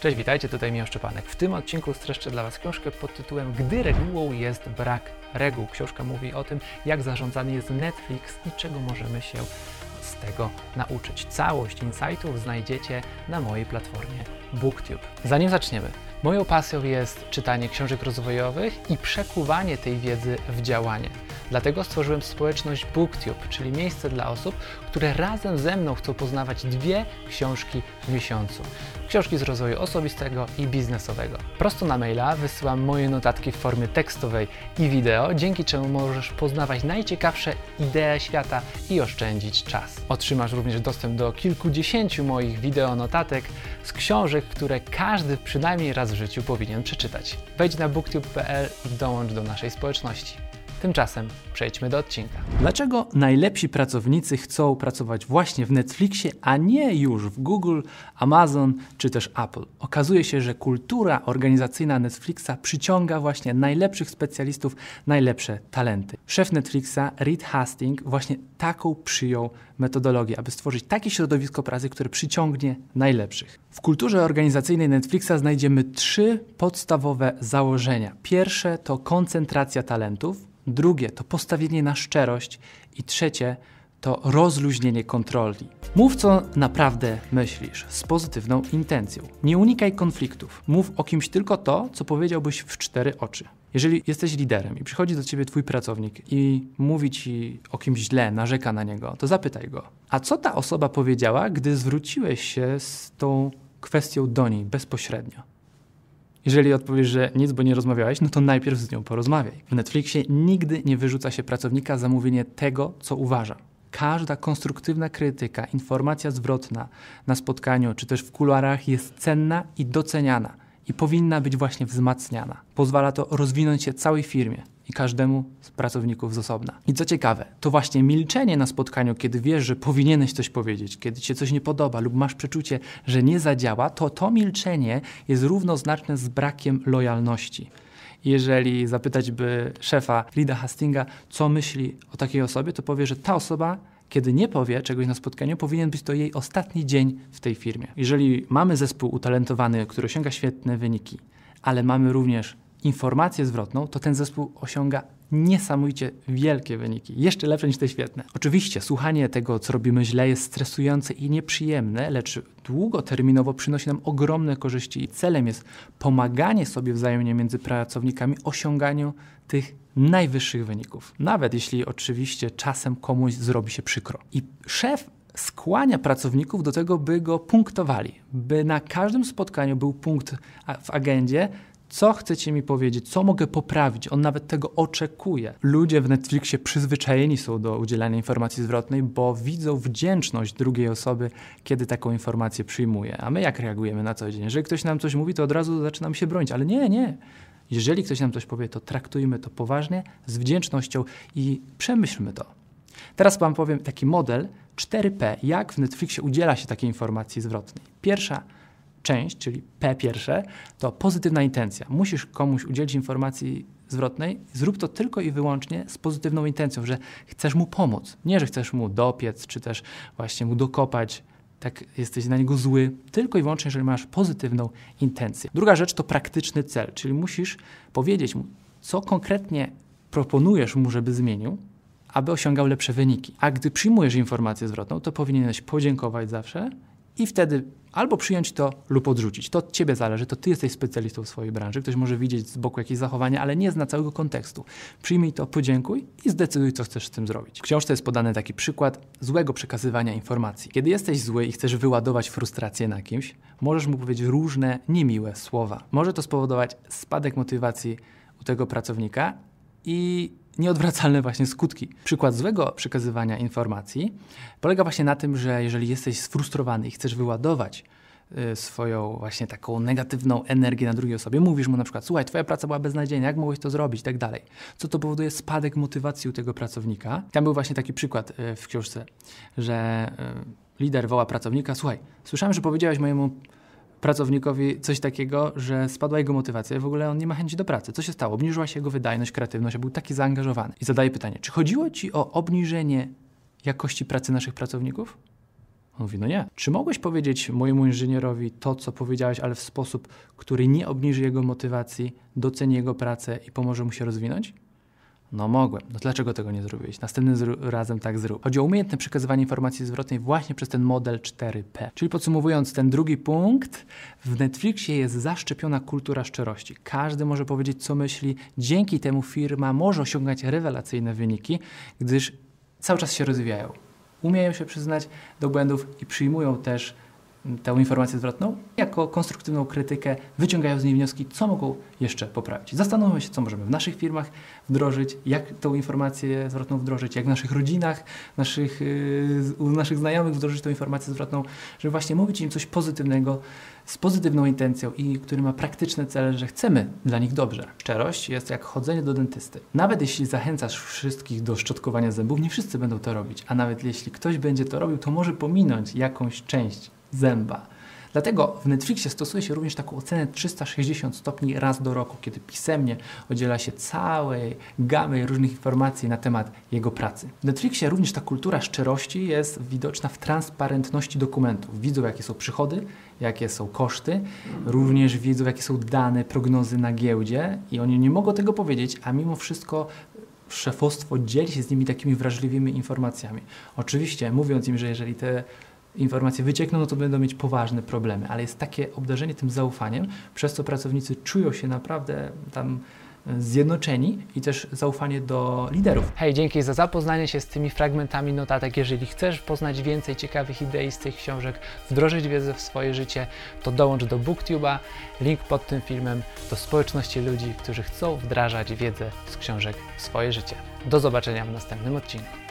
Cześć, witajcie, tutaj Michał Szczepanek. W tym odcinku streszczę dla Was książkę pod tytułem Gdy regułą jest brak reguł. Książka mówi o tym, jak zarządzany jest Netflix i czego możemy się z tego nauczyć. Całość insightów znajdziecie na mojej platformie BookTube. Zanim zaczniemy, moją pasją jest czytanie książek rozwojowych i przekuwanie tej wiedzy w działanie. Dlatego stworzyłem społeczność BookTube, czyli miejsce dla osób, które razem ze mną chcą poznawać dwie książki w miesiącu. Książki z rozwoju osobistego i biznesowego. Prosto na maila wysyłam moje notatki w formie tekstowej i wideo, dzięki czemu możesz poznawać najciekawsze idee świata i oszczędzić czas. Otrzymasz również dostęp do kilkudziesięciu moich wideo notatek z książek, które każdy przynajmniej raz życiu powinien przeczytać. Wejdź na booktube.pl i dołącz do naszej społeczności. Tymczasem przejdźmy do odcinka. Dlaczego najlepsi pracownicy chcą pracować właśnie w Netflixie, a nie już w Google, Amazon czy też Apple? Okazuje się, że kultura organizacyjna Netflixa przyciąga właśnie najlepszych specjalistów, najlepsze talenty. Szef Netflixa, Reed Hastings, właśnie taką przyjął metodologię, aby stworzyć takie środowisko pracy, które przyciągnie najlepszych. W kulturze organizacyjnej Netflixa znajdziemy trzy podstawowe założenia. Pierwsze to koncentracja talentów, drugie to postawienie na szczerość i trzecie to rozluźnienie kontroli. Mów, co naprawdę myślisz, z pozytywną intencją. Nie unikaj konfliktów. Mów o kimś tylko to, co powiedziałbyś w cztery oczy. Jeżeli jesteś liderem i przychodzi do ciebie twój pracownik i mówi ci o kimś źle, narzeka na niego, to zapytaj go, a co ta osoba powiedziała, gdy zwróciłeś się z tą kwestią do niej bezpośrednio? Jeżeli odpowiesz, że nic, bo nie rozmawiałeś, no to najpierw z nią porozmawiaj. W Netflixie nigdy nie wyrzuca się pracownika za mówienie tego, co uważa. Każda konstruktywna krytyka, informacja zwrotna na spotkaniu czy też w kuluarach jest cenna i doceniana i powinna być właśnie wzmacniana. Pozwala to rozwinąć się całej firmie i każdemu z pracowników z osobna. I co ciekawe, to właśnie milczenie na spotkaniu, kiedy wiesz, że powinieneś coś powiedzieć, kiedy ci się coś nie podoba lub masz przeczucie, że nie zadziała, to to milczenie jest równoznaczne z brakiem lojalności. Jeżeli zapytać by szefa Lida Hastinga, co myśli o takiej osobie, to powie, że ta osoba kiedy nie powie czegoś na spotkaniu, powinien być to jej ostatni dzień w tej firmie. Jeżeli mamy zespół utalentowany, który osiąga świetne wyniki, ale mamy również informację zwrotną, to ten zespół osiąga niesamowicie wielkie wyniki, jeszcze lepsze niż te świetne. Oczywiście słuchanie tego, co robimy źle, jest stresujące i nieprzyjemne, lecz długoterminowo przynosi nam ogromne korzyści i celem jest pomaganie sobie wzajemnie między pracownikami osiąganiu tych najwyższych wyników. Nawet jeśli oczywiście czasem komuś zrobi się przykro. I szef skłania pracowników do tego, by go punktowali, by na każdym spotkaniu był punkt w agendzie, co chcecie mi powiedzieć, co mogę poprawić. On nawet tego oczekuje. Ludzie w Netflixie przyzwyczajeni są do udzielania informacji zwrotnej, bo widzą wdzięczność drugiej osoby, kiedy taką informację przyjmuje. A my jak reagujemy na co dzień? Jeżeli ktoś nam coś mówi, to od razu zaczynamy się bronić, ale nie, nie. Jeżeli ktoś nam coś powie, to traktujmy to poważnie, z wdzięcznością i przemyślmy to. Teraz Wam powiem taki model 4P, jak w Netflixie udziela się takiej informacji zwrotnej. Pierwsza część, czyli P pierwsze, to pozytywna intencja. Musisz komuś udzielić informacji zwrotnej, zrób to tylko i wyłącznie z pozytywną intencją, że chcesz mu pomóc. Nie, że chcesz mu dopiec, czy też właśnie mu dokopać, tak jesteś na niego zły, tylko i wyłącznie, jeżeli masz pozytywną intencję. Druga rzecz to praktyczny cel, czyli musisz powiedzieć mu, co konkretnie proponujesz mu, żeby zmienił, aby osiągał lepsze wyniki. A gdy przyjmujesz informację zwrotną, to powinieneś podziękować zawsze i wtedy albo przyjąć to lub odrzucić. To od ciebie zależy, to ty jesteś specjalistą w swojej branży. Ktoś może widzieć z boku jakieś zachowanie, ale nie zna całego kontekstu. Przyjmij to, podziękuj i zdecyduj, co chcesz z tym zrobić. W książce jest podany taki przykład złego przekazywania informacji. Kiedy jesteś zły i chcesz wyładować frustrację na kimś, możesz mu powiedzieć różne niemiłe słowa. Może to spowodować spadek motywacji u tego pracownika i nieodwracalne właśnie skutki. Przykład złego przekazywania informacji polega właśnie na tym, że jeżeli jesteś sfrustrowany i chcesz wyładować y, swoją właśnie taką negatywną energię na drugiej osobie, mówisz mu na przykład, słuchaj, twoja praca była beznadziejna, jak mogłeś to zrobić i tak dalej. Co to powoduje spadek motywacji u tego pracownika. Tam był właśnie taki przykład y, w książce, że y, lider woła pracownika, słuchaj, słyszałem, że powiedziałeś mojemu pracownikowi coś takiego, że spadła jego motywacja, w ogóle on nie ma chęci do pracy. Co się stało? Obniżyła się jego wydajność, kreatywność, a był taki zaangażowany. I zadaje pytanie, czy chodziło ci o obniżenie jakości pracy naszych pracowników? On mówi, no nie. Czy mogłeś powiedzieć mojemu inżynierowi to, co powiedziałeś, ale w sposób, który nie obniży jego motywacji, doceni jego pracę i pomoże mu się rozwinąć? No mogłem. No dlaczego tego nie zrobiłeś? Następnym razem tak zrób. Chodzi o umiejętne przekazywanie informacji zwrotnej właśnie przez ten model 4P. Czyli podsumowując ten drugi punkt, w Netflixie jest zaszczepiona kultura szczerości. Każdy może powiedzieć, co myśli. Dzięki temu firma może osiągać rewelacyjne wyniki, gdyż cały czas się rozwijają. Umieją się przyznać do błędów i przyjmują też tę informację zwrotną jako konstruktywną krytykę, wyciągają z niej wnioski, co mogą jeszcze poprawić. Zastanówmy się, co możemy w naszych firmach wdrożyć, jak tą informację zwrotną wdrożyć, jak w naszych rodzinach, naszych, yy, u naszych znajomych wdrożyć tą informację zwrotną, żeby właśnie mówić im coś pozytywnego, z pozytywną intencją i który ma praktyczne cele, że chcemy dla nich dobrze. Szczerość jest jak chodzenie do dentysty. Nawet jeśli zachęcasz wszystkich do szczotkowania zębów, nie wszyscy będą to robić, a nawet jeśli ktoś będzie to robił, to może pominąć jakąś część zęba. Dlatego w Netflixie stosuje się również taką ocenę 360 stopni raz do roku, kiedy pisemnie udziela się całej gamy różnych informacji na temat jego pracy. W Netflixie również ta kultura szczerości jest widoczna w transparentności dokumentów. Widzą, jakie są przychody, jakie są koszty, również wiedzą, jakie są dane, prognozy na giełdzie i oni nie mogą tego powiedzieć, a mimo wszystko szefostwo dzieli się z nimi takimi wrażliwymi informacjami. Oczywiście mówiąc im, że jeżeli te informacje wyciekną, no to będą mieć poważne problemy, ale jest takie obdarzenie tym zaufaniem, przez co pracownicy czują się naprawdę tam e, zjednoczeni i też zaufanie do liderów. Hej, dzięki za zapoznanie się z tymi fragmentami notatek. Jeżeli chcesz poznać więcej ciekawych idei z tych książek, wdrożyć wiedzę w swoje życie, to dołącz do BookTube'a, link pod tym filmem, do społeczności ludzi, którzy chcą wdrażać wiedzę z książek w swoje życie. Do zobaczenia w następnym odcinku.